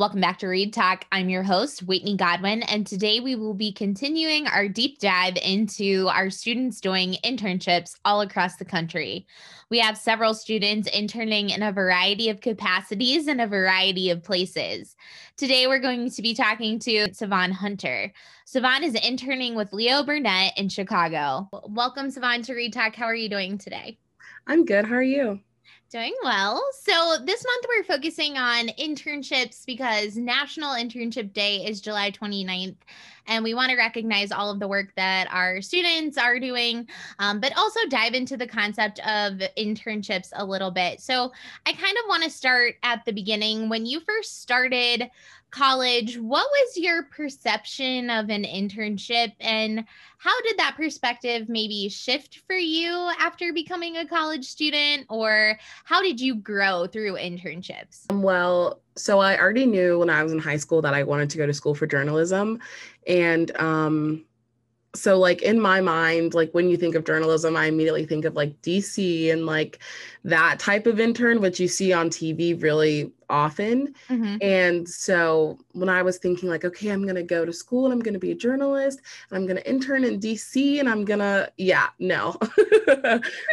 Welcome back to Reed Talk. I'm your host, Whitney Godwin, and today we will be continuing our deep dive into our students doing internships all across the country. We have several students interning in a variety of capacities in a variety of places. Today, we're going to be talking to Savon Hunter. Savon is interning with Leo Burnett in Chicago. Welcome, Savon, to Reed Talk. How are you doing today? I'm good. How are you? Doing well. So this month we're focusing on internships because National Internship Day is July 29th. And we want to recognize all of the work that our students are doing, um, but also dive into the concept of internships a little bit. So I kind of want to start at the beginning. When you first started college, what was your perception of an internship and how did that perspective maybe shift for you after becoming a college student or how did you grow through internships? Well, so I already knew when I was in high school that I wanted to go to school for journalism and um so like in my mind like when you think of journalism i immediately think of like dc and like that type of intern which you see on tv really often mm-hmm. and so when i was thinking like okay i'm going to go to school and i'm going to be a journalist and i'm going to intern in dc and i'm going to yeah no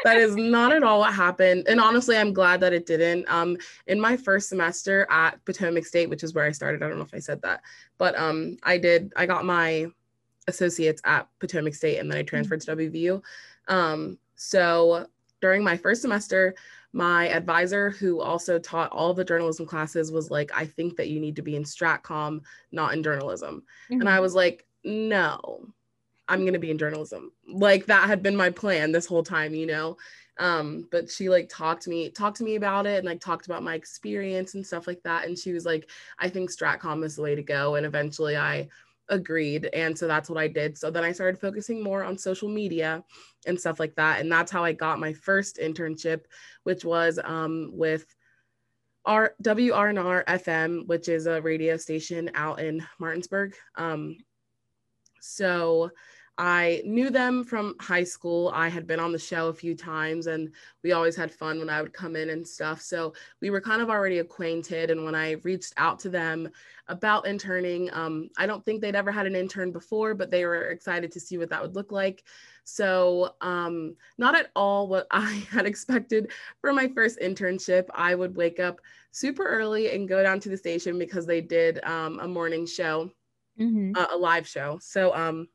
that is not at all what happened and honestly i'm glad that it didn't um in my first semester at potomac state which is where i started i don't know if i said that but um i did i got my associates at Potomac State and then I mm-hmm. transferred mm-hmm. to WVU. Um, so during my first semester, my advisor, who also taught all the journalism classes, was like, I think that you need to be in Stratcom, not in journalism. Mm-hmm. And I mm-hmm. was like, no, I'm going to be in journalism. Like that had been my plan this whole time, you know? Um, but she like talked to me, talked to me about it and like talked about my experience and stuff like that. And she was like, I think Stratcom is the way to go. And eventually I agreed and so that's what i did. So then i started focusing more on social media and stuff like that and that's how i got my first internship which was um, with our wrnr fm which is a radio station out in martinsburg. Um, so I knew them from high school. I had been on the show a few times and we always had fun when I would come in and stuff. So we were kind of already acquainted. And when I reached out to them about interning, um, I don't think they'd ever had an intern before, but they were excited to see what that would look like. So, um, not at all what I had expected for my first internship. I would wake up super early and go down to the station because they did um, a morning show, mm-hmm. uh, a live show. So, um,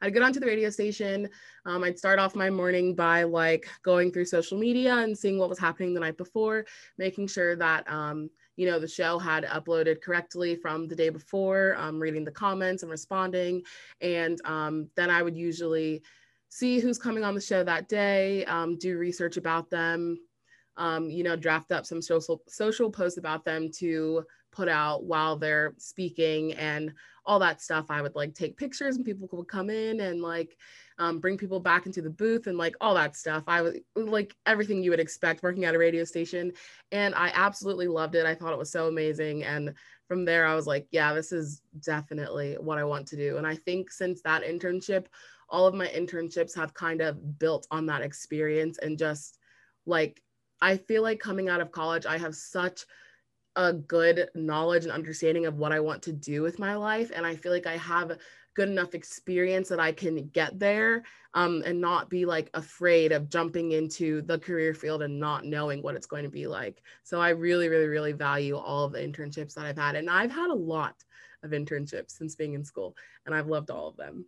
I'd get onto the radio station. Um, I'd start off my morning by like going through social media and seeing what was happening the night before, making sure that um, you know the show had uploaded correctly from the day before, um, reading the comments and responding, and um, then I would usually see who's coming on the show that day, um, do research about them, um, you know, draft up some social social posts about them to put out while they're speaking and all that stuff. I would like take pictures and people would come in and like um, bring people back into the booth and like all that stuff. I was like everything you would expect working at a radio station. And I absolutely loved it. I thought it was so amazing. And from there, I was like, yeah, this is definitely what I want to do. And I think since that internship, all of my internships have kind of built on that experience and just like, I feel like coming out of college, I have such a good knowledge and understanding of what I want to do with my life. And I feel like I have good enough experience that I can get there um, and not be like afraid of jumping into the career field and not knowing what it's going to be like. So I really, really, really value all of the internships that I've had. And I've had a lot of internships since being in school, and I've loved all of them.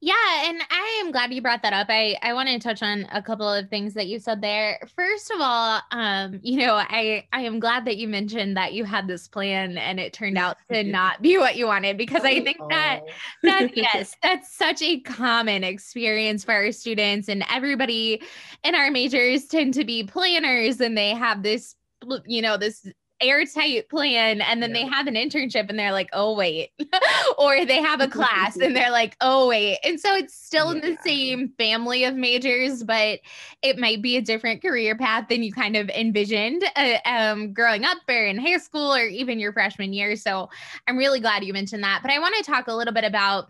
Yeah, and I am glad you brought that up. I I want to touch on a couple of things that you said there. First of all, um, you know, I I am glad that you mentioned that you had this plan and it turned out to not be what you wanted because I think that that yes, that's such a common experience for our students and everybody in our majors tend to be planners and they have this you know this airtight plan and then yeah. they have an internship and they're like oh wait or they have a class and they're like oh wait and so it's still yeah. in the same family of majors but it might be a different career path than you kind of envisioned uh, um, growing up or in high school or even your freshman year so i'm really glad you mentioned that but i want to talk a little bit about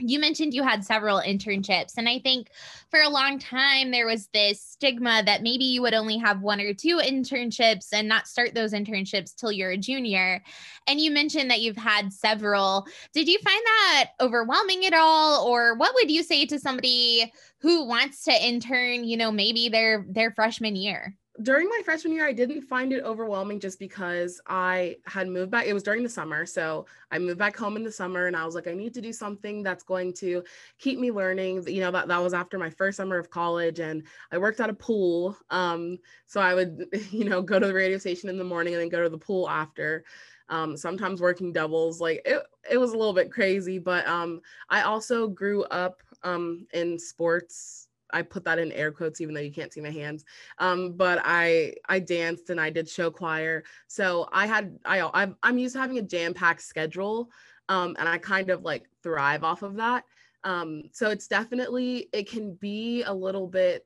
you mentioned you had several internships and i think for a long time there was this stigma that maybe you would only have one or two internships and not start those internships till you're a junior. And you mentioned that you've had several. Did you find that overwhelming at all? Or what would you say to somebody who wants to intern you know maybe their their freshman year during my freshman year, I didn't find it overwhelming just because I had moved back. It was during the summer. So I moved back home in the summer and I was like, I need to do something that's going to keep me learning. You know, that, that was after my first summer of college and I worked at a pool. Um, so I would, you know, go to the radio station in the morning and then go to the pool after. Um, sometimes working doubles. Like it, it was a little bit crazy, but um, I also grew up um, in sports I put that in air quotes even though you can't see my hands. Um, but I I danced and I did show choir. So I had I I'm used to having a jam packed schedule, um, and I kind of like thrive off of that. Um, so it's definitely it can be a little bit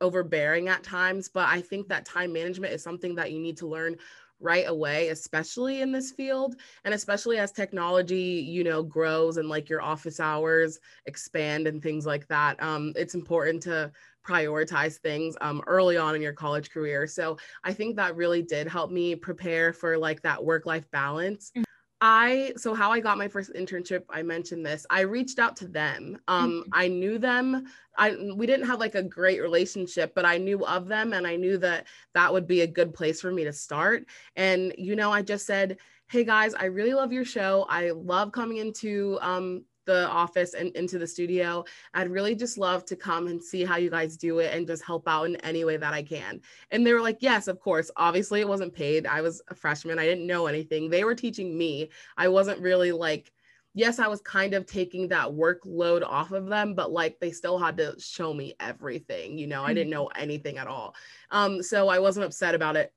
overbearing at times, but I think that time management is something that you need to learn right away especially in this field and especially as technology you know grows and like your office hours expand and things like that um, it's important to prioritize things um, early on in your college career so i think that really did help me prepare for like that work life balance mm-hmm. I so how I got my first internship, I mentioned this. I reached out to them. Um, mm-hmm. I knew them. I we didn't have like a great relationship, but I knew of them and I knew that that would be a good place for me to start. And you know, I just said, "Hey guys, I really love your show. I love coming into um the office and into the studio. I'd really just love to come and see how you guys do it and just help out in any way that I can. And they were like, Yes, of course. Obviously, it wasn't paid. I was a freshman. I didn't know anything. They were teaching me. I wasn't really like, yes, I was kind of taking that workload off of them, but like they still had to show me everything. You know, I didn't mm-hmm. know anything at all. Um, so I wasn't upset about it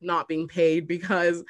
not being paid because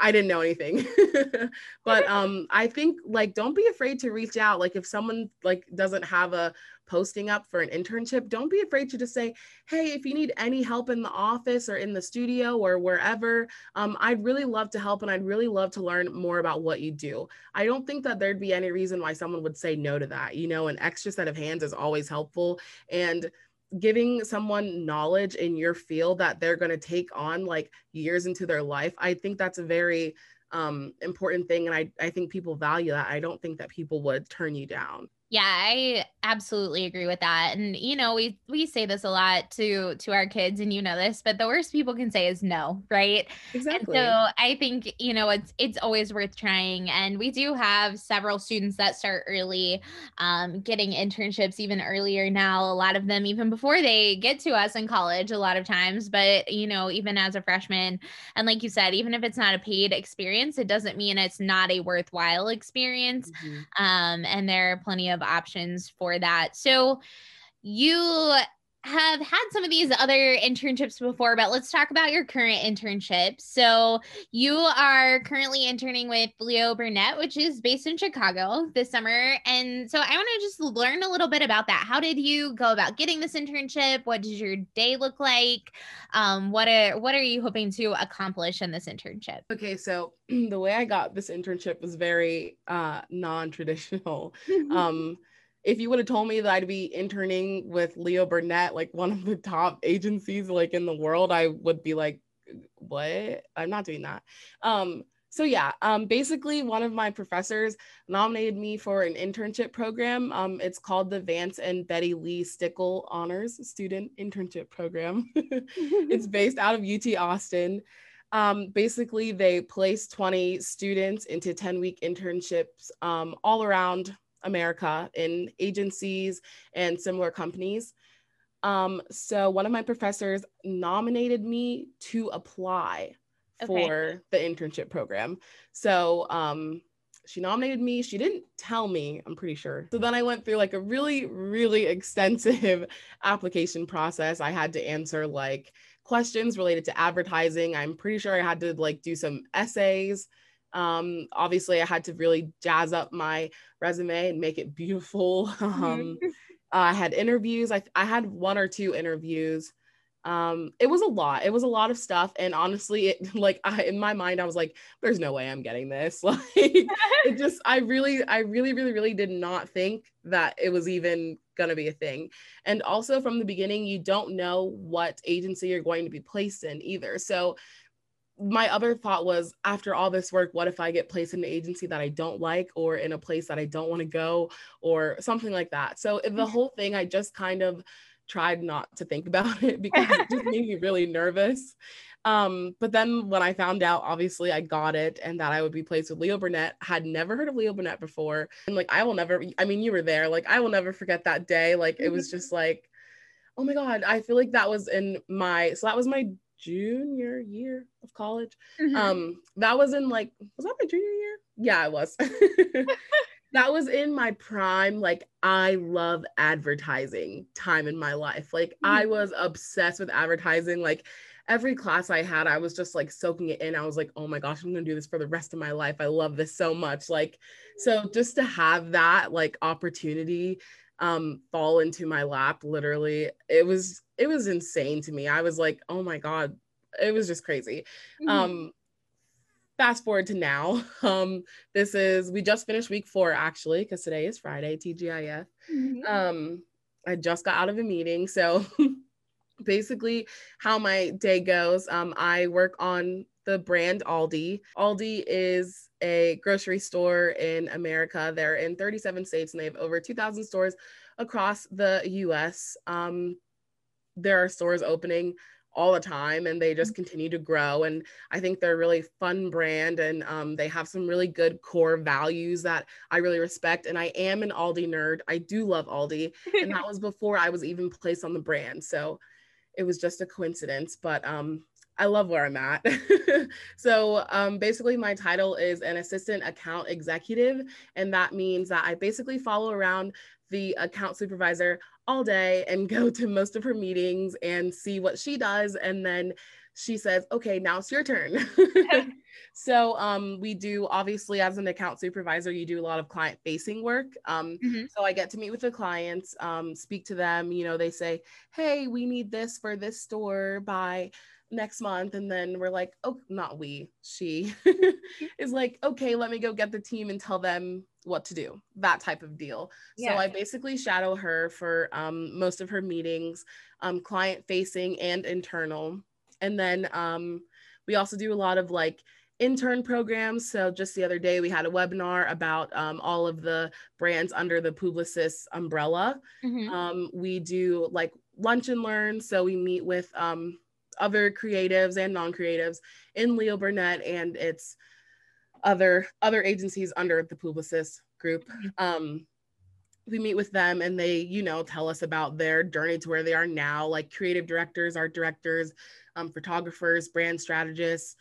I didn't know anything. but um I think like don't be afraid to reach out. Like if someone like doesn't have a posting up for an internship, don't be afraid to just say, "Hey, if you need any help in the office or in the studio or wherever, um I'd really love to help and I'd really love to learn more about what you do." I don't think that there'd be any reason why someone would say no to that. You know, an extra set of hands is always helpful and giving someone knowledge in your field that they're going to take on like years into their life i think that's a very um, important thing and I, I think people value that. I don't think that people would turn you down yeah, I absolutely agree with that. And you know, we we say this a lot to to our kids and you know this, but the worst people can say is no, right? Exactly. And so I think, you know, it's it's always worth trying and we do have several students that start early um, getting internships even earlier now, a lot of them even before they get to us in college a lot of times, but you know, even as a freshman and like you said, even if it's not a paid experience, it doesn't mean it's not a worthwhile experience. Mm-hmm. Um, and there are plenty of options for that. So you have had some of these other internships before, but let's talk about your current internship. So, you are currently interning with Leo Burnett, which is based in Chicago this summer. And so, I want to just learn a little bit about that. How did you go about getting this internship? What does your day look like? Um, what are what are you hoping to accomplish in this internship? Okay, so the way I got this internship was very uh, non-traditional. um, if you would have told me that I'd be interning with Leo Burnett, like one of the top agencies like in the world, I would be like, what? I'm not doing that. Um, so yeah, um, basically one of my professors nominated me for an internship program. Um, it's called the Vance and Betty Lee Stickell Honors Student Internship Program. it's based out of UT Austin. Um, basically, they place 20 students into 10 week internships um, all around America in agencies and similar companies. Um, so one of my professors nominated me to apply okay. for the internship program. So um, she nominated me. She didn't tell me, I'm pretty sure. So then I went through like a really, really extensive application process. I had to answer like questions related to advertising. I'm pretty sure I had to like do some essays um, obviously, I had to really jazz up my resume and make it beautiful. um, I had interviews. I, I had one or two interviews. um it was a lot it was a lot of stuff and honestly it like I, in my mind i was like there's no way i'm getting this like it just i really i really really really did not think that it was even gonna be a thing and also from the beginning you don't know what agency you're going to be placed in either so my other thought was after all this work what if i get placed in an agency that i don't like or in a place that i don't want to go or something like that so the mm-hmm. whole thing i just kind of tried not to think about it because it just made me really nervous. Um, but then when I found out, obviously I got it and that I would be placed with Leo Burnett, had never heard of Leo Burnett before. And like, I will never, I mean, you were there, like, I will never forget that day. Like, it was just like, oh my God, I feel like that was in my, so that was my junior year of college. Mm-hmm. Um, that was in like, was that my junior year? Yeah, it was. that was in my prime like i love advertising time in my life like mm-hmm. i was obsessed with advertising like every class i had i was just like soaking it in i was like oh my gosh i'm going to do this for the rest of my life i love this so much like so just to have that like opportunity um fall into my lap literally it was it was insane to me i was like oh my god it was just crazy mm-hmm. um fast forward to now. Um, this is we just finished week four actually, because today is Friday, TGIF. Mm-hmm. Um, I just got out of a meeting. So basically how my day goes, um, I work on the brand Aldi. Aldi is a grocery store in America. They're in 37 states and they have over 2,000 stores across the US. Um, there are stores opening all the time and they just mm-hmm. continue to grow and i think they're a really fun brand and um, they have some really good core values that i really respect and i am an aldi nerd i do love aldi and that was before i was even placed on the brand so it was just a coincidence but um, I love where I'm at. so um, basically, my title is an assistant account executive. And that means that I basically follow around the account supervisor all day and go to most of her meetings and see what she does. And then she says, okay, now it's your turn. so um, we do, obviously, as an account supervisor, you do a lot of client facing work. Um, mm-hmm. So I get to meet with the clients, um, speak to them. You know, they say, hey, we need this for this store by next month and then we're like oh not we she is like okay let me go get the team and tell them what to do that type of deal. Yeah. so i basically shadow her for um, most of her meetings um, client facing and internal. And then um, we also do a lot of like intern programs. So just the other day we had a webinar about um, all of the brands under the publicis umbrella. Mm-hmm. Um, we do like lunch and learn. So we meet with um, other creatives and non-creatives in leo burnett and it's other other agencies under the Publicis group. Mm-hmm. Um, we meet with them and they, you know, tell us about their journey to where they are now, like creative directors, art directors, um, photographers, brand strategists,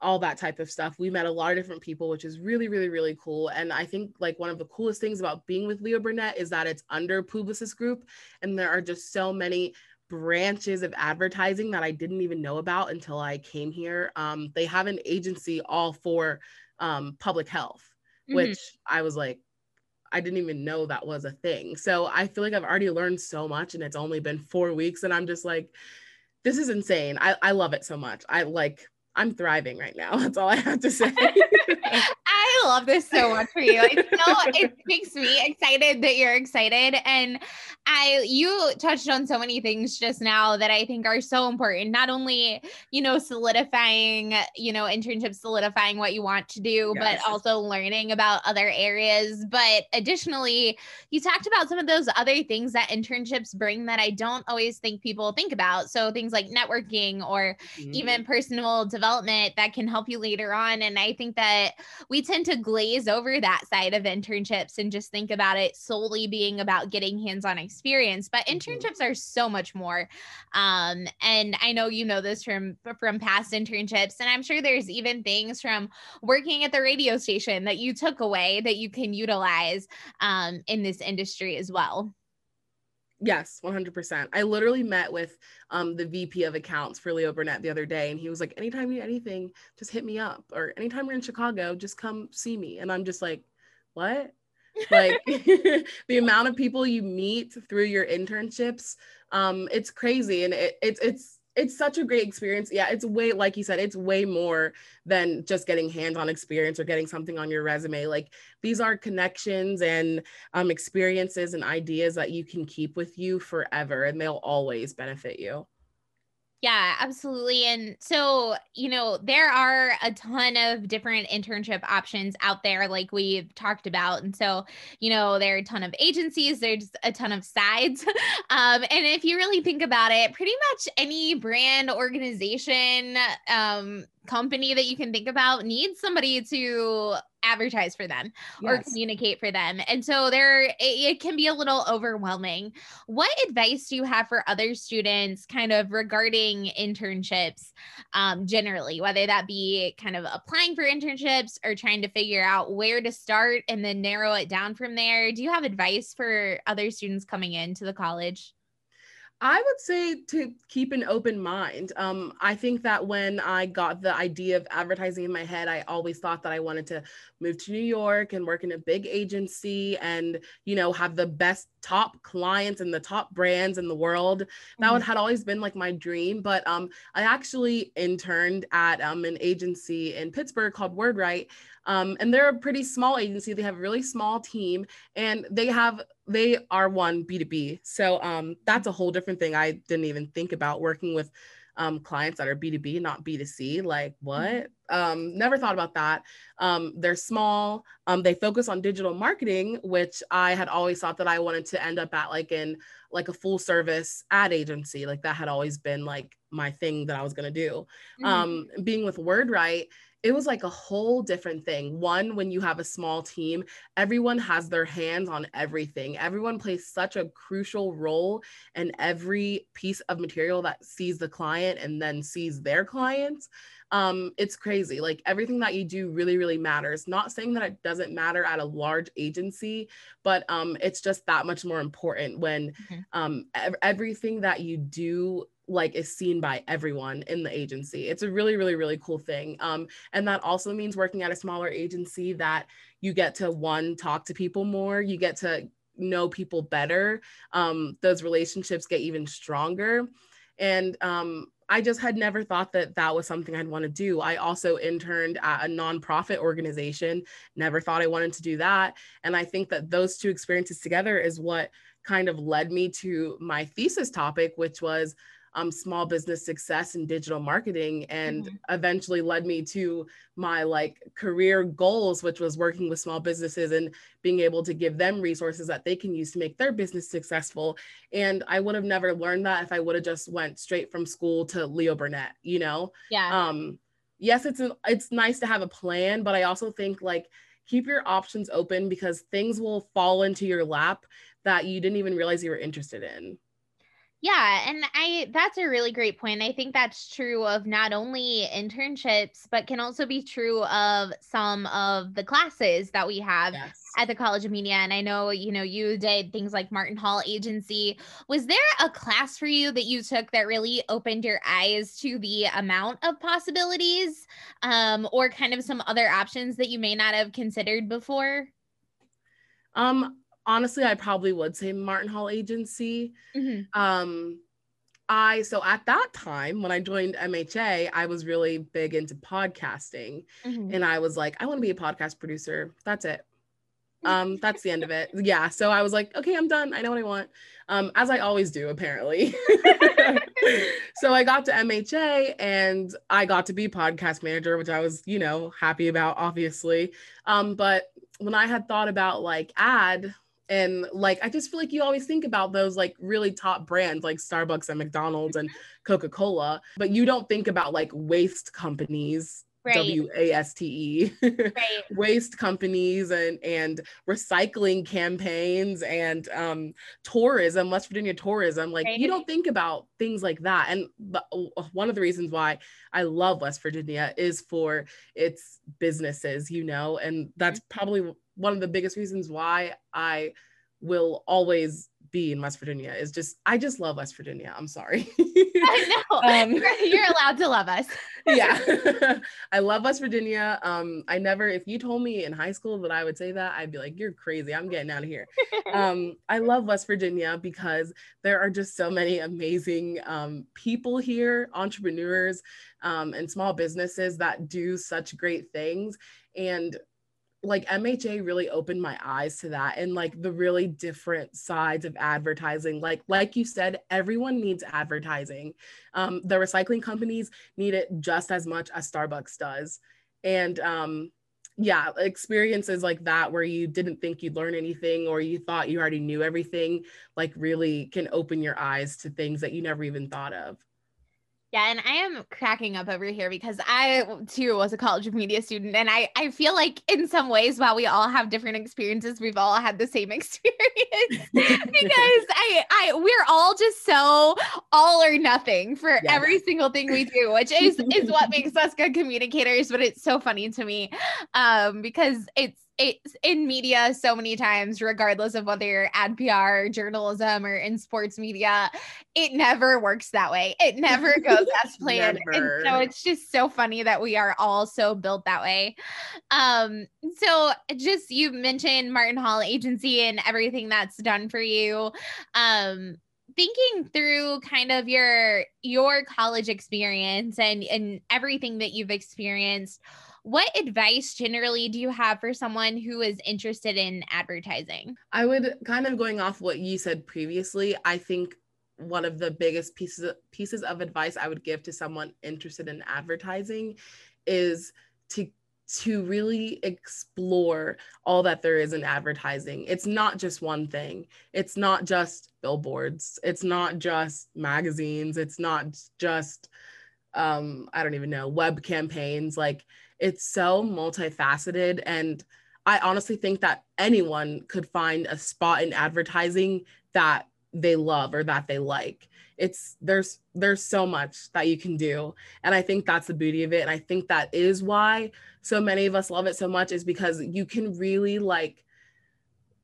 all that type of stuff. We met a lot of different people, which is really, really, really cool. And I think like one of the coolest things about being with Leo Burnett is that it's under Publicis Group, and there are just so many branches of advertising that I didn't even know about until I came here. Um, they have an agency all for um, public health, mm-hmm. which I was like, I didn't even know that was a thing. So I feel like I've already learned so much and it's only been four weeks. And I'm just like, this is insane. I, I love it so much. I like, I'm thriving right now. That's all I have to say. I love this so much for you. It's so it makes me excited that you're excited. And I you touched on so many things just now that I think are so important. Not only, you know, solidifying, you know, internships solidifying what you want to do, yes. but also learning about other areas. But additionally, you talked about some of those other things that internships bring that I don't always think people think about. So things like networking or mm-hmm. even personal development that can help you later on. And I think that we tend to glaze over that side of internships and just think about it solely being about getting hands-on experience experience but mm-hmm. internships are so much more um, and i know you know this from from past internships and i'm sure there's even things from working at the radio station that you took away that you can utilize um, in this industry as well Yes, 100%. I literally met with um, the VP of accounts for Leo Burnett the other day, and he was like, Anytime you need anything, just hit me up. Or anytime you're in Chicago, just come see me. And I'm just like, What? Like the amount of people you meet through your internships um it's crazy and it, it's it's it's such a great experience. Yeah, it's way like you said, it's way more than just getting hands-on experience or getting something on your resume. Like these are connections and um, experiences and ideas that you can keep with you forever, and they'll always benefit you. Yeah, absolutely. And so, you know, there are a ton of different internship options out there, like we've talked about. And so, you know, there are a ton of agencies, there's a ton of sides. um, and if you really think about it, pretty much any brand organization, um, company that you can think about needs somebody to advertise for them yes. or communicate for them. And so there it, it, can be a little overwhelming. What advice do you have for other students kind of regarding internships um, generally, whether that be kind of applying for internships or trying to figure out where to start and then narrow it down from there? Do you have advice for other students coming into the college? I would say to keep an open mind. Um, I think that when I got the idea of advertising in my head, I always thought that I wanted to move to New York and work in a big agency and, you know, have the best top clients and the top brands in the world. That mm-hmm. had always been like my dream. But um, I actually interned at um, an agency in Pittsburgh called WordWrite. Um, and they're a pretty small agency. They have a really small team and they have they are one B2B. So um, that's a whole different thing. I didn't even think about working with um, clients that are B2B, not B2C. Like, what? Mm-hmm. Um, never thought about that. Um, they're small. Um, they focus on digital marketing, which I had always thought that I wanted to end up at, like in like a full service ad agency. Like that had always been like my thing that I was gonna do. Mm-hmm. Um, being with WordWrite, it was like a whole different thing. One, when you have a small team, everyone has their hands on everything. Everyone plays such a crucial role in every piece of material that sees the client and then sees their clients. Um, it's crazy. Like everything that you do really, really matters. Not saying that it doesn't matter at a large agency, but um, it's just that much more important when mm-hmm. um, ev- everything that you do like is seen by everyone in the agency. It's a really, really, really cool thing. Um, and that also means working at a smaller agency that you get to one talk to people more, you get to know people better. Um, those relationships get even stronger. And um, I just had never thought that that was something I'd want to do. I also interned at a nonprofit organization, never thought I wanted to do that. And I think that those two experiences together is what kind of led me to my thesis topic, which was um, small business success in digital marketing and mm-hmm. eventually led me to my like career goals which was working with small businesses and being able to give them resources that they can use to make their business successful. And i would have never learned that if i would have just went straight from school to leo burnett you know? Yeah. Um yes it's a, it's nice to have a plan but i also think like keep your options open because things will fall into your lap that you didn't even realize you were interested in yeah, and I that's a really great point. I think that's true of not only internships, but can also be true of some of the classes that we have yes. at the College of Media. And I know, you know, you did things like Martin Hall Agency. Was there a class for you that you took that really opened your eyes to the amount of possibilities um, or kind of some other options that you may not have considered before? Um, honestly, I probably would say Martin Hall Agency. Mm-hmm. Um, I so at that time when I joined MHA, I was really big into podcasting, mm-hmm. and I was like, I want to be a podcast producer. That's it. Um, that's the end of it. Yeah. So I was like, okay, I'm done. I know what I want. Um, as I always do, apparently. so I got to MHA and I got to be podcast manager, which I was, you know, happy about, obviously. Um, but when I had thought about like ad and like i just feel like you always think about those like really top brands like starbucks and mcdonald's and mm-hmm. coca-cola but you don't think about like waste companies right. w-a-s-t-e right. waste companies and and recycling campaigns and um tourism west virginia tourism like right. you don't think about things like that and one of the reasons why i love west virginia is for its businesses you know and that's mm-hmm. probably one of the biggest reasons why I will always be in West Virginia is just I just love West Virginia. I'm sorry. I know. Um, You're allowed to love us. yeah. I love West Virginia. Um, I never, if you told me in high school that I would say that, I'd be like, you're crazy. I'm getting out of here. um, I love West Virginia because there are just so many amazing um, people here, entrepreneurs um, and small businesses that do such great things. And like MHA really opened my eyes to that and like the really different sides of advertising. Like like you said, everyone needs advertising. Um, the recycling companies need it just as much as Starbucks does. And um, yeah, experiences like that where you didn't think you'd learn anything or you thought you already knew everything, like really can open your eyes to things that you never even thought of. Yeah, and I am cracking up over here because I too was a college of media student, and I I feel like in some ways, while we all have different experiences, we've all had the same experience because I I we're all just so all or nothing for yeah. every single thing we do, which is is what makes us good communicators. But it's so funny to me, um, because it's it's in media so many times, regardless of whether you're ad PR, journalism, or in sports media, it never works that way. It never goes as planned. and so it's just so funny that we are all so built that way. Um, so just you mentioned Martin Hall agency and everything that's done for you. Um, thinking through kind of your your college experience and and everything that you've experienced what advice generally do you have for someone who is interested in advertising? I would kind of going off what you said previously, I think one of the biggest pieces of, pieces of advice I would give to someone interested in advertising is to to really explore all that there is in advertising. It's not just one thing. It's not just billboards. It's not just magazines. It's not just um I don't even know, web campaigns like it's so multifaceted and I honestly think that anyone could find a spot in advertising that they love or that they like. It's there's there's so much that you can do and I think that's the beauty of it and I think that is why so many of us love it so much is because you can really like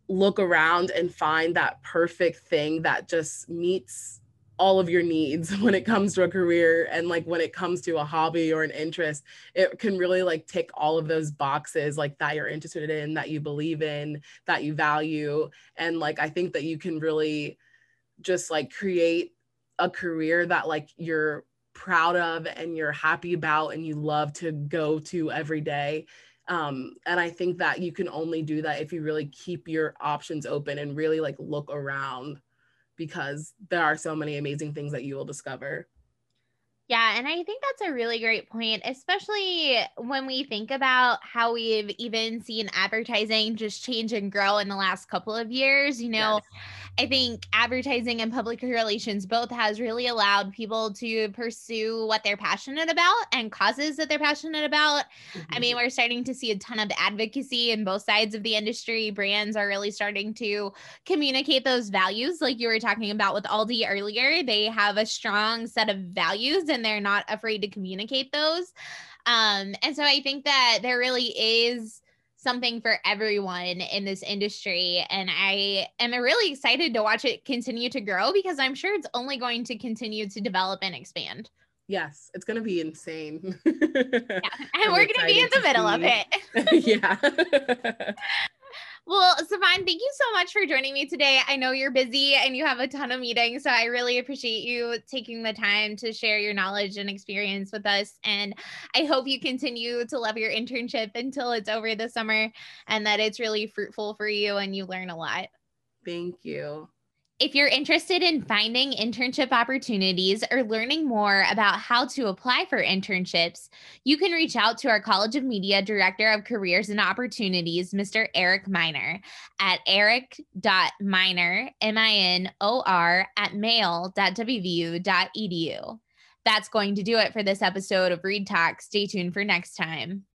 look around and find that perfect thing that just meets all of your needs when it comes to a career and like when it comes to a hobby or an interest it can really like tick all of those boxes like that you're interested in that you believe in that you value. And like i think that you can really just like create a career that like you're proud of and you're happy about and you love to go to every day. Um, and i think that you can only do that if you really keep your options open and really like look around because there are so many amazing things that you will discover. Yeah, and I think that's a really great point, especially when we think about how we've even seen advertising just change and grow in the last couple of years. You know, yes I think advertising and public relations both has really allowed people to pursue what they're passionate about and causes that they're passionate about. Mm-hmm. I mean, we're starting to see a ton of advocacy in both sides of the industry. Brands are really starting to communicate those values, like you were talking about with Aldi earlier. They have a strong set of values and they're not afraid to communicate those. Um, and so I think that there really is something for everyone in this industry. And I am really excited to watch it continue to grow because I'm sure it's only going to continue to develop and expand. Yes, it's going to be insane. yeah. And we're going to be in the middle see. of it. yeah. Well, Stefan, thank you so much for joining me today. I know you're busy and you have a ton of meetings, so I really appreciate you taking the time to share your knowledge and experience with us. And I hope you continue to love your internship until it's over this summer and that it's really fruitful for you and you learn a lot. Thank you. If you're interested in finding internship opportunities or learning more about how to apply for internships, you can reach out to our College of Media Director of Careers and Opportunities, Mr. Eric Minor, at eric.minor, M-I-N-O-R, at mail.wvu.edu. That's going to do it for this episode of Reed Talk. Stay tuned for next time.